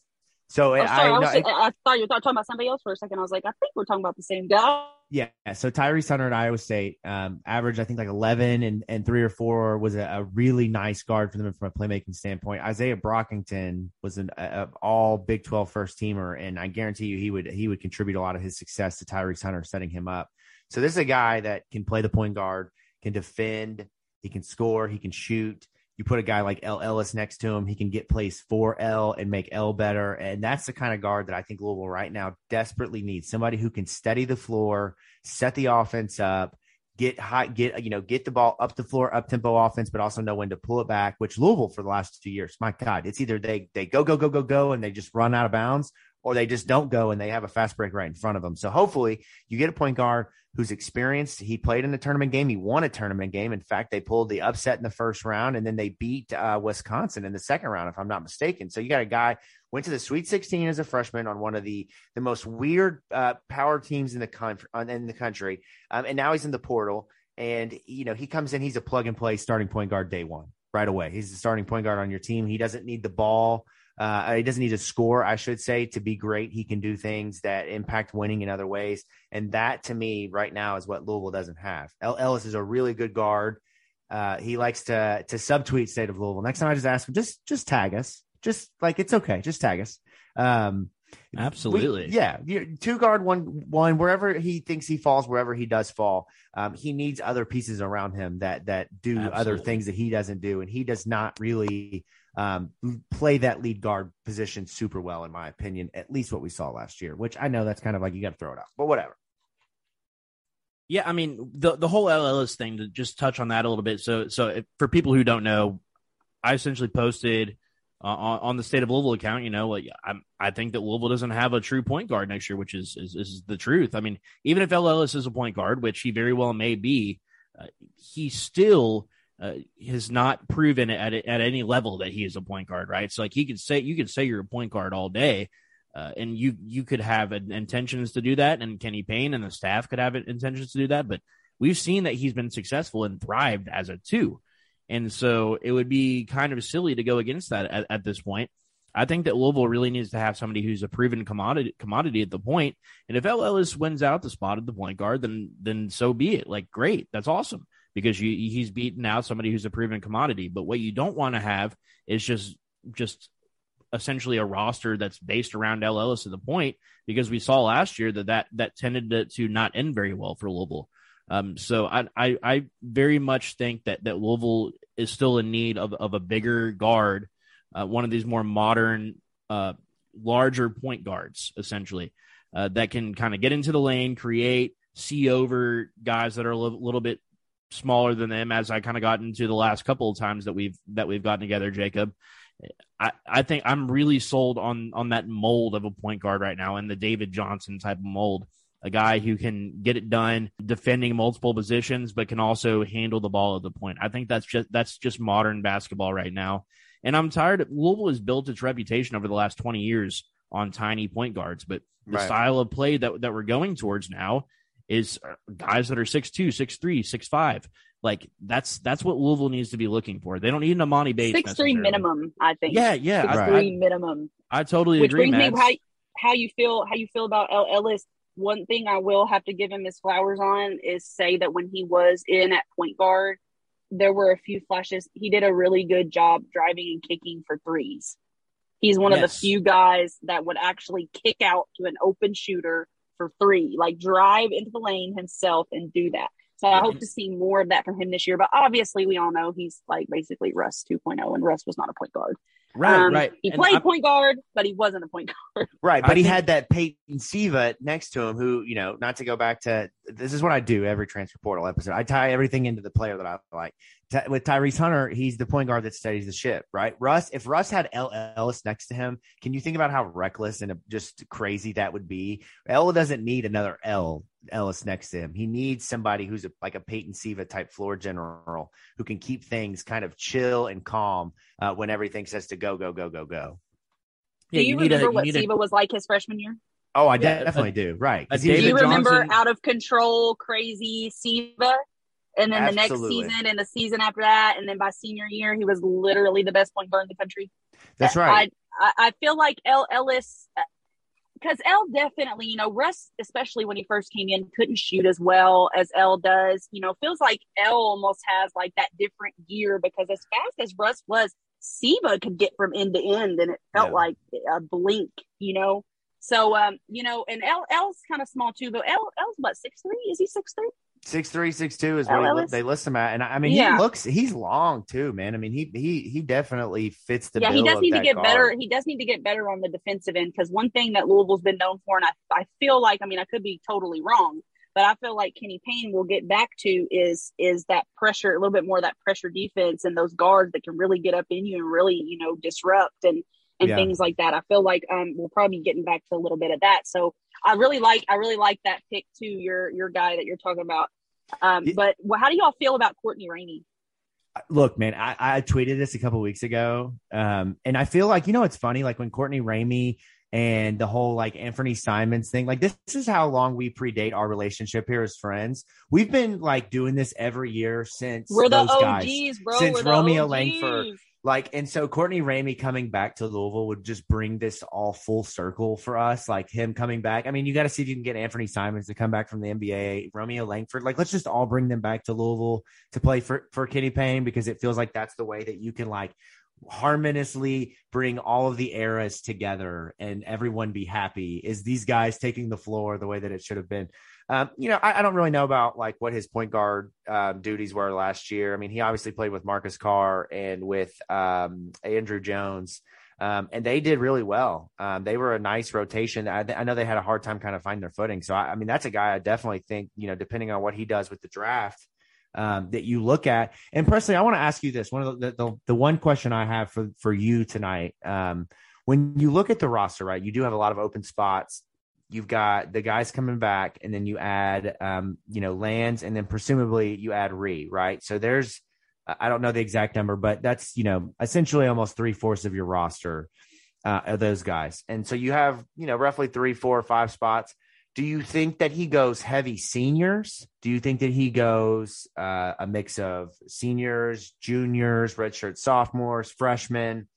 So, Oh, sorry, I, I, was, no, I thought you were talking about somebody else for a second. I was like, I think we're talking about the same guy. Yeah. So Tyrese Hunter at Iowa State, um, averaged, I think like 11 and, and three or four was a, a really nice guard for them from a playmaking standpoint. Izaiah Brockington was an a, a all Big 12 first teamer. And I guarantee you he would, he would contribute a lot of his success to Tyrese Hunter setting him up. So this is a guy that can play the point guard, can defend, he can score, he can shoot. You put a guy like El Ellis next to him, he can get plays for El and make El better. And that's the kind of guard that I think Louisville right now desperately needs. Somebody who can steady the floor, set the offense up, get high, get you know, get the ball up the floor, up tempo offense, but also know when to pull it back. Which Louisville for the last two years, my God, it's either they they go go go go go and they just run out of bounds, or they just don't go and they have a fast break right in front of them. So hopefully you get a point guard who's experienced. He played in a tournament game. He won a tournament game. In fact, they pulled the upset in the first round and then they beat uh, Wisconsin in the second round, if I'm not mistaken. So you got a guy went to the Sweet 16 as a freshman on one of the the most weird uh, power teams in the country. In the country, um, and now he's in the portal. And you know he comes in. He's a plug and play starting point guard day one right away. He's the starting point guard on your team. He doesn't need the ball Uh, he doesn't need to score, I should say, to be great. He can do things that impact winning in other ways. And that to me right now is what Louisville doesn't have. El- Ellis is a really good guard. Uh, he likes to to subtweet state of Louisville. Next time I just ask him, just just tag us. Just like it's okay, just tag us. Um, Absolutely. we- yeah, two guard, one one. Wherever he thinks he falls, wherever he does fall, um, he needs other pieces around him that that do other things that he doesn't do, and he does not really um, play that lead guard position super well, in my opinion. At least what we saw last year, which I know that's kind of like you got to throw it out, but whatever. Yeah, I mean the the whole El Ellis thing to just touch on that a little bit. So so if, for people who don't know, I essentially posted uh, on, on the state of Louisville account. You know, like I'm, I think that Louisville doesn't have a true point guard next year, which is is, is the truth. I mean, even if El Ellis is a point guard, which he very well may be, uh, he still. Uh, has not proven at at any level that he is a point guard, right? So like he could say you could say you're a point guard all day, uh, and you you could have intentions to do that, and Kenny Payne and the staff could have intentions to do that. But we've seen that he's been successful and thrived as a two, and so it would be kind of silly to go against that at, at this point. I think that Louisville really needs to have somebody who's a proven commodity commodity at the point. And if El Ellis wins out the spot at the point guard, then then so be it. Like great, that's awesome because you, he's beaten out somebody who's a proven commodity. But what you don't want to have is just just essentially a roster that's based around El Ellis at the point, because we saw last year that that, that tended to, to not end very well for Louisville. Um, so I, I, I very much think that, that Louisville is still in need of, of a bigger guard, uh, one of these more modern, uh, larger point guards, essentially, uh, that can kind of get into the lane, create, see over guys that are a little, little bit smaller than them as I kind of got into the last couple of times that we've that we've gotten together, Jacob. I, I think I'm really sold on on that mold of a point guard right now and the David Johnson type of mold. A guy who can get it done defending multiple positions, but can also handle the ball at the point. I think that's just that's just modern basketball right now. And I'm tired. Of, Louisville has built its reputation over the last 20 years on tiny point guards, but the Right. style of play that that we're going towards now is uh, guys that are 6'2, 6'3, 6'5. Like that's that's what Louisville needs to be looking for. They don't need an Emoni Bates. Six three minimum, I think. Yeah, yeah. Six I, three minimum. I totally Which agree, brings man. me how how you feel how you feel about El Ellis. One thing I will have to give him his flowers on is say that when he was in at point guard, there were a few flashes. He did a really good job driving and kicking for threes. He's one of the few guys that would actually kick out to an open shooter for three, like drive into the lane himself and do that. So I hope to see more of that from him this year. But obviously, we all know he's like basically Russ 2.0, and Russ was not a point guard. Right, Um, right. He And played I'm- point guard, but he wasn't a point guard. Right, I but he think- had that Peyton Siva next to him, who you know, not to go back to this is what I do every transfer portal episode. I tie everything into the player that I like. Ty- with Tyrese Hunter, he's the point guard that steadies the ship, right? Russ, if Russ had El Ellis next to him, can you think about how reckless and just crazy that would be? El doesn't need another El Ellis next to him. He needs somebody who's a, like a Peyton Siva type floor general who can keep things kind of chill and calm uh, when everything says to go, go, go, go, go. yeah, do you, need a- remember what need a- Siva was like his freshman year? Oh, I Yeah, definitely do. Right. a 'Cause he was Do you remember Johnson- out of control, crazy Siva? And then the next season and the season after that, and then by senior year, he was literally the best point guard in the country. That's uh, right. I, I, I feel like El Ellis, uh, because El definitely, you know, Russ, especially when he first came in, couldn't shoot as well as El does. You know, feels like El almost has like that different gear because as fast as Russ was, Siva could get from end to end, and it felt Yeah. like a blink. You know, so um, you know, and El El's kind of small too, but El El's what six three? Is he six three? Six three, six two is what he, they list him at, and I I mean, Yeah. he looks he's long too, man. I mean, he he he definitely fits the yeah, he does need to get guard. better. He does need to get better on the defensive end because one thing that Louisville's been known for, and I, I feel like, I mean, I could be totally wrong, but I feel like Kenny Payne will get back to is is that pressure, a little bit more of that pressure defense and those guards that can really get up in you and really, you know, disrupt and and Yeah. things like that. I feel like um we'll probably be getting back to a little bit of that. So I really like I really like that pick too. Your your guy that you're talking about. Um, Yeah. but well, how do y'all feel about Courtney Ramey? Look, man, I, I tweeted this a couple weeks ago, um, and I feel like you know it's funny, like when Courtney Ramey and the whole like Anthony Simons thing, like this, this is how long we predate our relationship here as friends. We've been like doing this every year since We're the those guys. OGs, bro. Since Romeo OGs. Langford Like, and so Courtney Ramey coming back to Louisville would just bring this all full circle for us. Like him coming back. I mean, you got to see if you can get Anthony Simons to come back from the NBA, Romeo Langford. Like, let's just all bring them back to Louisville to play for for Kenny Payne because it feels like that's the way that you can like harmoniously bring all of the eras together and everyone be happy. Is these guys taking the floor the way that it should have been? Um, you know, I, I, don't really know about like what his point guard um, duties were last year. I mean, he obviously played with Marcus Carr and with um, Andrew Jones, um, and they did really well. Um, they were a nice rotation. I, I, know they had a hard time kind of finding their footing. So, I, I, mean, that's a guy I definitely think, you know, depending on what he does with the draft, um, that you look at. And personally, I want to ask you this: one of the, the, the one question I have for for you tonight. when you look at the roster, right, you do have a lot of open spots you've got the guys coming back, and then you add, um, you know, lands, and then presumably you add Ree, right? So there's, I don't know the exact number, but that's you know essentially almost three fourths of your roster uh, of those guys, and so you have you know roughly three, four, five spots. Do you think that he goes heavy seniors? Do you think that he goes uh, a mix of seniors, juniors, redshirt sophomores, freshmen?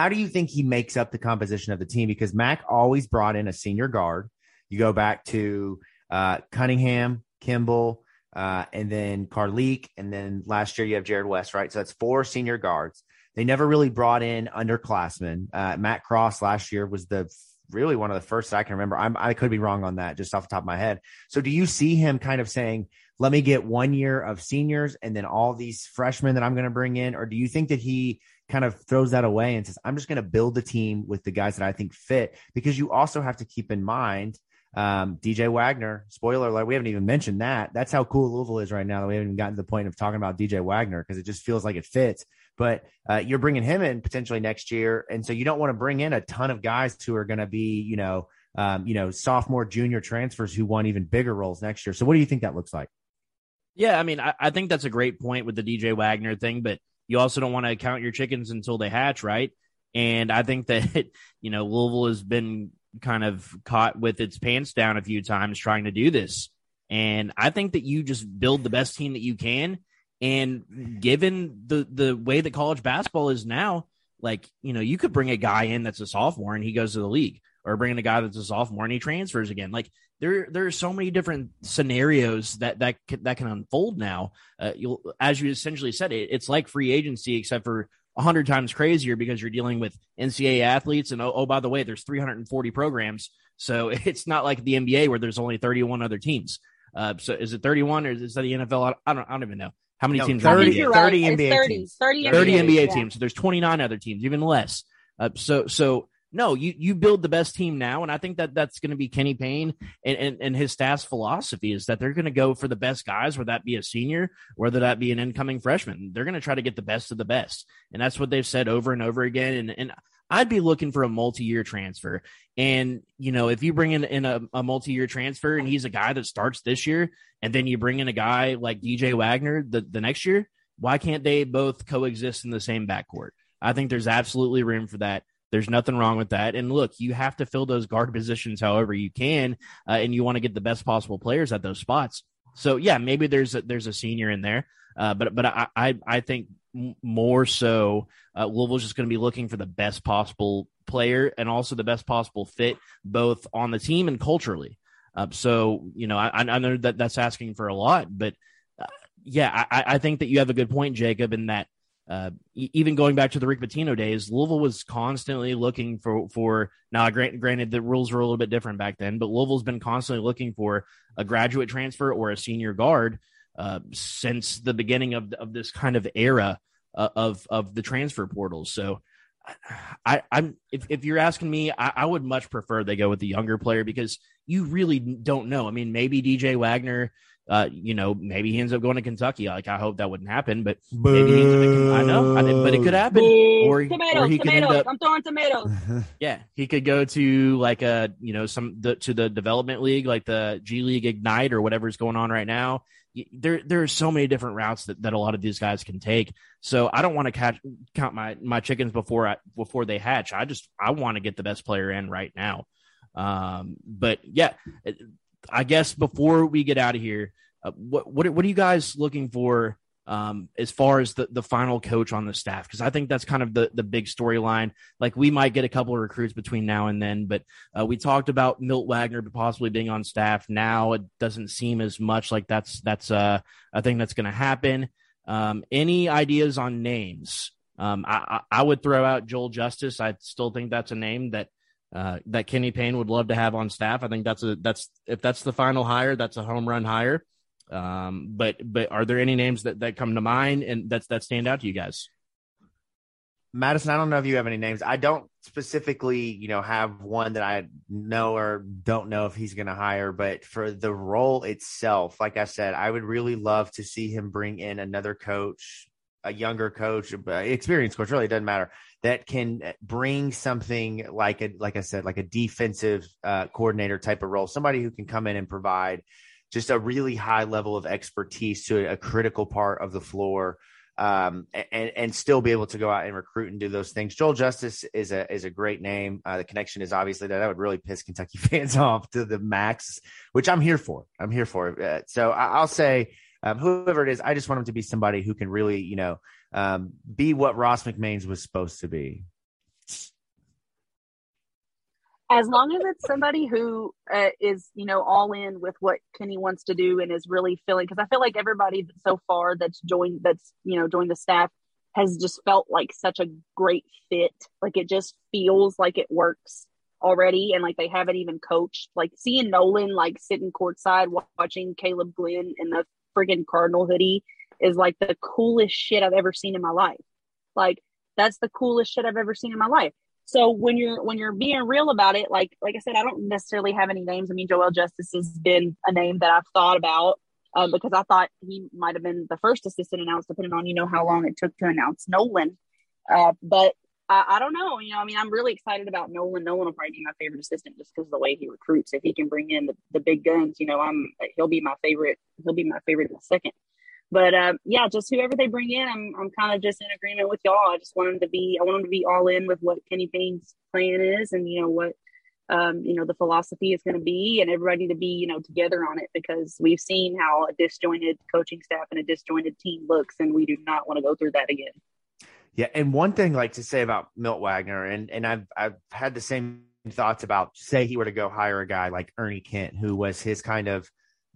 How do you think he makes up the composition of the team? Because Mac always brought in a senior guard. You go back to uh, Cunningham, Kimball, uh, and then Carlik, and then last year you have Jarrod West, right? So that's four senior guards. They never really brought in underclassmen. Uh, Matt Cross last year was the really one of the first I can remember. I'm, i could be wrong on that, just off the top of my head. So do you see him kind of saying, "Let me get one year of seniors and then all these freshmen that I'm going to bring in," or do you think that he kind of throws that away and says, I'm just going to build a team with the guys that I think fit. Because you also have to keep in mind, um, DJ Wagner, spoiler alert, we haven't even mentioned that. That's how cool Louisville is right now. That we haven't even gotten to the point of talking about DJ Wagner because it just feels like it fits. But uh, you're bringing him in potentially next year. And so you don't want to bring in a ton of guys who are going to be, you know, um, you know, sophomore, junior transfers who want even bigger roles next year. So what do you think that looks like? Yeah, I mean, I, I think that's a great point with the DJ Wagner thing, but you also don't want to count your chickens until they hatch, right? And I think that, you know, Louisville has been kind of caught with its pants down a few times trying to do this. And I think that you just build the best team that you can. And given the the way that college basketball is now, like, you know, you could bring a guy in that's a sophomore and he goes to the league, or bring in a guy that's a sophomore and he transfers again. Like, there there are so many different scenarios that that can, that can unfold now. Uh, you'll, as you essentially said, it, it's like free agency, except for a hundred times crazier because you're dealing with NCAA athletes, and oh, oh, by the way, there's 340 programs, so it's not like the NBA where there's only 31 other teams. Uh, so is it 31 or is that the NFL? I don't I don't even know. How many no, teams? 30, 30 NBA 30, teams. 30 NBA, 30 NBA yeah. teams. So there's 29 other teams, even less. Uh, so so no, you you build the best team now, and I think that that's going to be Kenny Payne and, and, and his staff's philosophy is that they're going to go for the best guys, whether that be a senior, whether that be an incoming freshman. They're going to try to get the best of the best, and that's what they've said over and over again. And and I'd be looking for a multi-year transfer. And you know, if you bring in, in a, a multi-year transfer and he's a guy that starts this year, and then you bring in a guy like DJ Wagner the, the next year, why can't they both coexist in the same backcourt? I think there's absolutely room for that. There's nothing wrong with that. And look, you have to fill those guard positions however you can, uh, and you want to get the best possible players at those spots. So yeah, maybe there's a, there's a senior in there, uh, but but I I, I think more so uh, Louisville's just going to be looking for the best possible player and also the best possible fit both on the team and culturally. Uh, so you know I, I know that that's asking for a lot, but uh, yeah, I, I think that you have a good point, Jacob, in that uh, even going back to the Rick Pitino days, Louisville was constantly looking for for now. Granted, granted, the rules were a little bit different back then, but Louisville's been constantly looking for a graduate transfer or a senior guard uh, since the beginning of of this kind of era uh, of of the transfer portals. So, I, I'm if if you're asking me, I, I would much prefer they go with the younger player because you really don't know. I mean, maybe DJ Wagner uh, you know, maybe he ends up going to Kentucky. Like I hope that wouldn't happen, but maybe he ends up. I know, I but it could happen. Or, tomatoes, or he tomatoes. could end up. I'm throwing tomatoes. yeah, he could go to like a you know some the, to the development league, like the G League Ignite or whatever's going on right now. There, there are so many different routes that, that a lot of these guys can take. So I don't want to catch count my my chickens before I, before they hatch. I just I want to get the best player in right now. Um, but yeah, I guess before we get out of here, uh, what what what are you guys looking for um, as far as the, the final coach on the staff because I think that's kind of the the big storyline. Like we might get a couple of recruits between now and then, but uh, we talked about Milt Wagner possibly being on staff. Now it doesn't seem as much like that's that's uh, a thing that's going to happen. Um, any ideas on names? Um, I, I would throw out Joel Justus. I still think that's a name that uh, that Kenny Payne would love to have on staff. I think that's a that's if that's the final hire, that's a home run hire. Um, but but are there any names that, that come to mind and that's that stand out to you guys? Madison, I don't know if you have any names. I don't specifically, you know, have one that I know or don't know if he's going to hire, but for the role itself, like I said, I would really love to see him bring in another coach, a younger coach, experienced coach, really doesn't matter, that can bring something like a, like I said, like a defensive uh, coordinator type of role, somebody who can come in and provide just a really high level of expertise to a critical part of the floor. Um, and and still be able to go out and recruit and do those things. Joel Justus is a is a great name. Uh, the connection is obviously that that would really piss Kentucky fans off to the max, which I'm here for. I'm here for. Uh, so I, will say um, whoever it is, I just want him to be somebody who can really you know um, be what Ross McMains was supposed to be. As long as it's somebody who uh, is you know all in with what kenny wants to do and is really feeling because i feel like everybody so far that's joined that's you know joined the staff has just felt like such a great fit. Like it just feels like it works already and like they haven't even coached. Like seeing nolan like sitting courtside watching caleb glenn in the friggin cardinal hoodie is like the coolest shit i've ever seen in my life like that's the coolest shit i've ever seen in my life so when you're when you're being real about it, like like I said, I don't necessarily have any names. I mean, Joel Justus has been a name that I've thought about um, because I thought he might have been the first assistant announced, depending on you know how long it took to announce Nolan. Uh, but I, I, don't know. You know, I mean, I'm really excited about Nolan. Nolan will probably be my favorite assistant just because of the way he recruits. If he can bring in the, the big guns, you know, I'm he'll be my favorite. He'll be my favorite in a second. But uh, yeah, just whoever they bring in, I'm I'm kind of just in agreement with y'all. I just want them to be I want them to be all in with what Kenny Payne's plan is, and you know what um, you know the philosophy is going to be, and everybody to be you know together on it because we've seen how a disjointed coaching staff and a disjointed team looks, and we do not want to go through that again. Yeah, and one thing like to say about Milt Wagner, and and I've I've had the same thoughts about say he were to go hire a guy like Ernie Kent, who was his kind of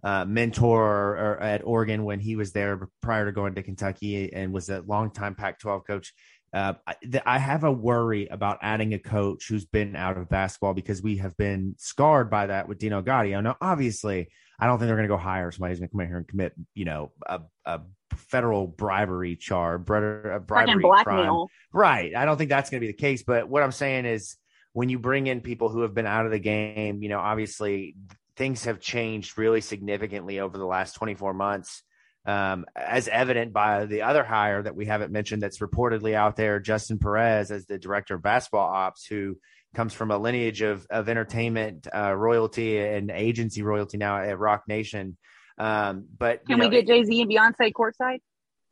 uh, mentor at Oregon when he was there prior to going to Kentucky and was a longtime Pac 12 coach. Uh, I, I, have a worry about adding a coach who's been out of basketball because we have been scarred by that with Dino Gaudio. Now, obviously, I don't think they're going to go hire somebody who's going to come in here and commit, you know, a, a federal bribery charge, a bribery crime. Right. I don't think that's going to be the case. But what I'm saying is, when you bring in people who have been out of the game, you know, obviously things have changed really significantly over the last 24 months. Um, as evident by the other hire that we haven't mentioned that's reportedly out there, Justin Perez as the director of basketball ops, who comes from a lineage of, of entertainment uh, royalty and agency royalty now at Roc Nation. Um, but can we get Jay Z and Beyonce courtside?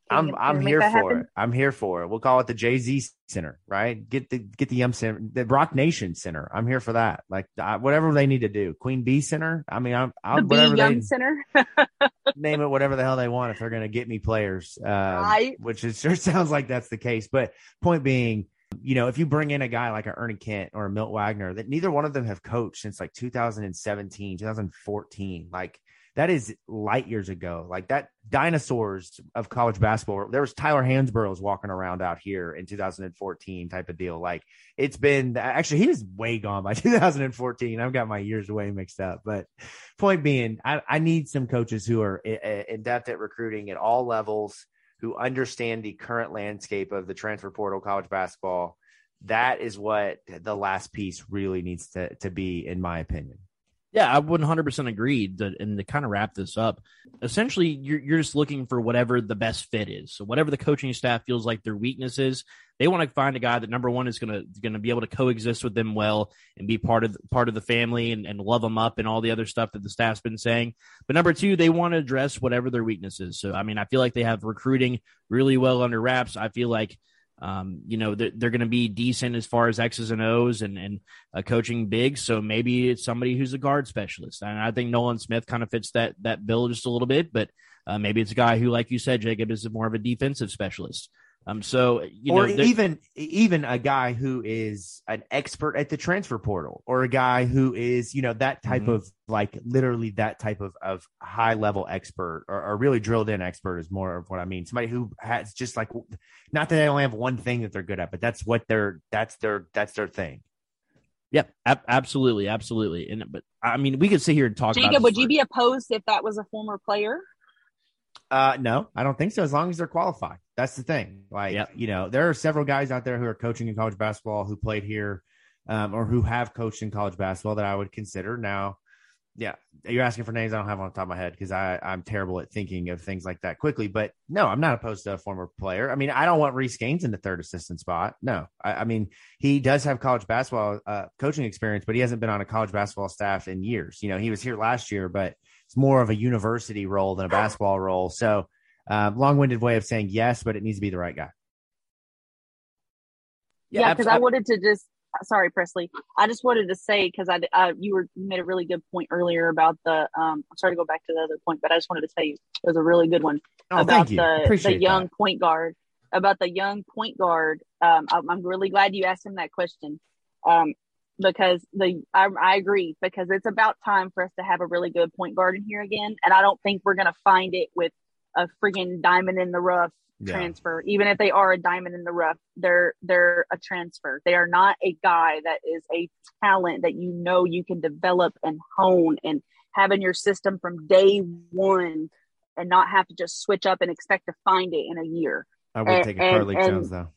I'm I'm here for happen? it. I'm here for it. We'll call it the Jay Z Center, right? Get the get the Yum Center, the Roc Nation Center. I'm here for that. Like uh, whatever they need to do. Queen Bee Center. I mean, I'm, I'm the whatever Yum they Center. name it whatever the hell they want if they're going to get me players. Um, right. Which it sure sounds like that's the case. But point being, you know, if you bring in a guy like a Ernie Kent or a Milt Wagner, that neither one of them have coached since like 2017, 2014, like that is light years ago. Like that dinosaurs of college basketball. There was Tyler Hansbroughs walking around out here in 2014 type of deal. Like it's been actually he was way gone by 2014. I've got my years way mixed up. But point being, I, I need some coaches who are eh, eh, in depth at recruiting at all levels, who understand the current landscape of the transfer portal, college basketball. That is what the last piece really needs to, to be, in my opinion. Yeah, I 100% agree. That, and to kind of wrap this up, essentially, you're, you're just looking for whatever the best fit is. So whatever the coaching staff feels like their weakness is, they want to find a guy that number one is going to going to be able to coexist with them well and be part of part of the family and, and love them up and all the other stuff that the staff's been saying. But number two, they want to address whatever their weakness is. So I mean, I feel like they have recruiting really well under wraps. I feel like um, you know, they're, they're going to be decent as far as X's and O's and, and uh, coaching big. So maybe it's somebody who's a guard specialist. And I think Nolan Smith kind of fits that, that bill just a little bit, but Uh, maybe it's a guy who, like you said, Jacob, is more of a defensive specialist. Um, so you or know, even even a guy who is an expert at the transfer portal, or a guy who is you know that type Mhm. of like literally that type of of high level expert or, or really drilled in expert is more of what I mean. Somebody who has just like not that they only have one thing that they're good at, but that's what they're that's their that's their thing. Yep, ab- absolutely, absolutely. And but I mean, we could sit here and talk. Jacob, this would you be opposed if that was a former player? Uh, no, I don't think so. As long as they're qualified, that's the thing. Like, Yep. you know, there are several guys out there who are coaching in college basketball who played here, um, or who have coached in college basketball that I would consider. Now, yeah, you're asking for names I don't have on the top of my head because I I'm terrible at thinking of things like that quickly. But no, I'm not opposed to a former player. I mean, I don't want Reese Gaines in the third assistant spot. No, I, I mean he does have college basketball uh, coaching experience, but he hasn't been on a college basketball staff in years. You know, he was here last year, but it's more of a university role than a basketball role. So, um, long-winded way of saying yes, but it needs to be the right guy. Yeah, abs- because I wanted to just sorry, Presley. I just wanted to say because I uh, you were you made a really good point earlier about the um. I'm sorry to go back to the other point, but I just wanted to tell you it was a really good one Oh, about thank you. the the Appreciate young that. point guard about the young point guard. Um, I'm, I'm really glad you asked him that question. Um, because the I, I agree because it's about time for us to have a really good point guard in here again, and I don't think we're gonna find it with a freaking diamond in the rough Yeah. transfer. Even if they are a diamond in the rough, they're they're a transfer. They are not a guy that is a talent that you know you can develop and hone and have in your system from day one, and not have to just switch up and expect to find it in a year. I would And- take a Carlik and- Jones though.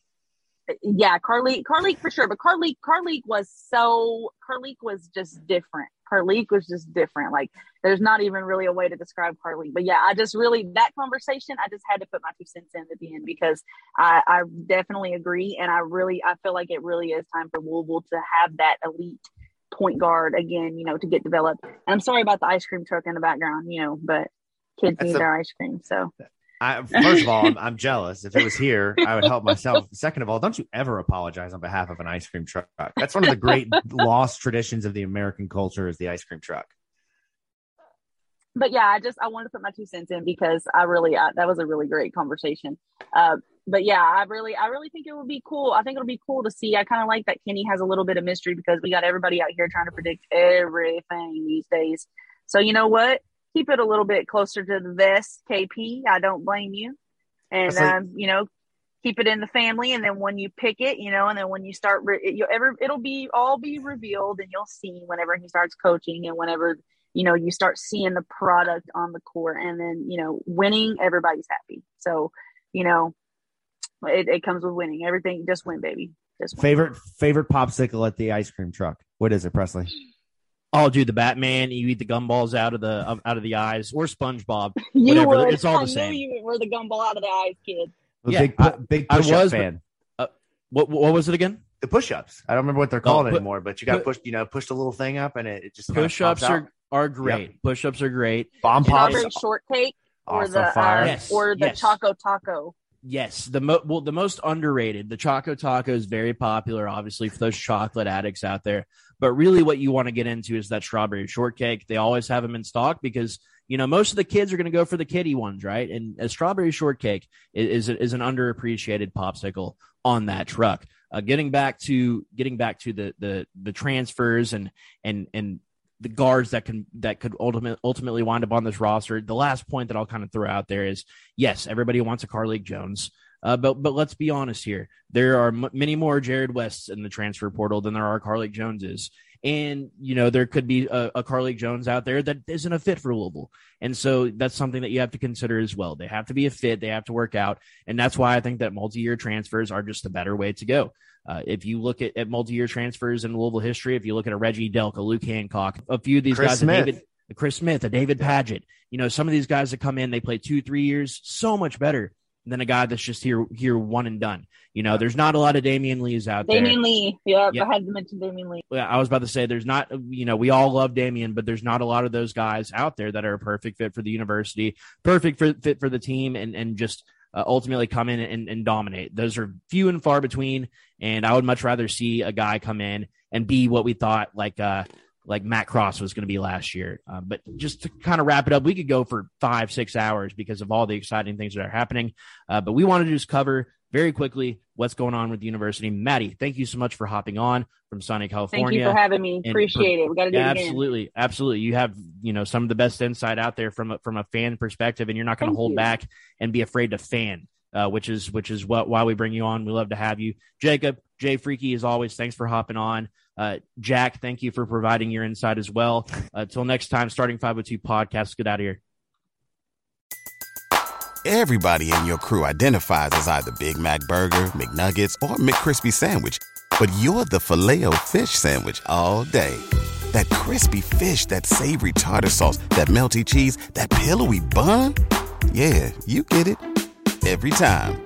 Yeah, Carlik, Carlik for sure, but Carlik, Carlik was so Carlik was just different. Carlik was just different. Like there's not even really a way to describe Carlik. But yeah, I just really that conversation, I just had to put my two cents in at the end because I, I definitely agree, and I really I feel like it really is time for Louisville to have that elite point guard again. You know, to get developed. And I'm sorry about the ice cream truck in the background. You know, but kids That's need a- their ice cream. So I, first of all, I'm, I'm jealous. If it was here, I would help myself. Second of all, don't you ever apologize on behalf of an ice cream truck. That's one of the great lost traditions of the American culture is the ice cream truck. but yeah, I just I wanted to put my two cents in because I really I, that was a really great conversation. Uh, but yeah, I really I really think it would be cool. I think it'll be cool to see. I kind of like that Kenny has a little bit of mystery because we got everybody out here trying to predict everything these days. So you know what? Keep it a little bit closer to the vest, KP. I don't blame you. And like- um, you know, keep it in the family. And then when you pick it, you know, and then when you start, re- it, you'll ever it'll be all be revealed, and you'll see whenever he starts coaching and whenever you know you start seeing the product on the court and then you know winning everybody's happy so you know it, it comes with winning everything just win baby just win. Favorite favorite popsicle at the ice cream truck. What is it, Presley? Oh, do the Batman. You eat the gumballs out of the out of the eyes, or SpongeBob. you whatever, would. it's all the I same. knew you were the gumball out of the eyes kid Yeah, big pu- big I push up was, but- fan. What what was it again? the push ups. I don't remember what they're called Oh, put- anymore, but you got to push. You know, push the little thing up, and it, it just Push ups pops out. are are great. Push ups are great. bomb pops. strawberry shortcake or the fire. uh, Yes, or the yes. choco taco Yes, the mo- well, the most underrated. The Choco Taco is very popular, obviously, for those chocolate addicts out there. But really, what you want to get into is that strawberry shortcake. They always have them in stock because you know most of the kids are going to go for the kiddie ones, right? And a strawberry shortcake is is, is an underappreciated popsicle on that truck. Uh, getting back to getting back to the the the transfers and and and the guards that can that could ultimate, ultimately wind up on this roster. The last point that I'll kind of throw out there is yes, everybody wants a Carlik Jones. Uh, but but let's be honest here. There are m- many more Jarrod Wests in the transfer portal than there are Carlik Joneses, and you know there could be a, a Carlik Jones out there that isn't a fit for Louisville, and so that's something that you have to consider as well. They have to be a fit. They have to work out, and that's why I think that multi-year transfers are just a better way to go. Uh, if you look at, at multi-year transfers in Louisville history, if you look at a Reggie Delk, a Luke Hancock, a few of these Chris guys, a Smith. David, a Chris Smith, a David Padgett, you know, some of these guys that come in, they play two, three years, so much better than a guy that's just here, here one and done. You know, there's not a lot of Damion Lees out there. Damion Lee yeah, Yeah. I had to mention Damion Lee Yeah, I was about to say there's not, you know, we all love Damion, but there's not a lot of those guys out there that are a perfect fit for the university, perfect for, fit for the team, and and just uh, ultimately come in and, and dominate. Those are few and far between, and I would much rather see a guy come in and be what we thought like uh like Matt Cross was going to be last year. Uh, but just to kind of wrap it up, we could go for five, six hours because of all the exciting things that are happening. Uh, but we wanted to just cover very quickly what's going on with the university. Maddie, thank you so much for hopping on from Sunny, California. Thank you for having me. Appreciate it. We got to do yeah, it again. Absolutely, absolutely. You have you know some of the best insight out there from a, from a fan perspective, and you're not going to hold you. back and be afraid to fan. Uh, which is which is what why we bring you on. We love to have you, Jacob Jay Freaky. As always, thanks for hopping on. Uh, Jack, thank you for providing your insight as well. Until next time, starting 502 podcast. Get out of here. Everybody in your crew identifies as either Big Mac Burger, McNuggets, or McCrispy Sandwich. But you're the filet fish Sandwich all day. That crispy fish, that savory tartar sauce, that melty cheese, that pillowy bun. Yeah, you get it. Every time.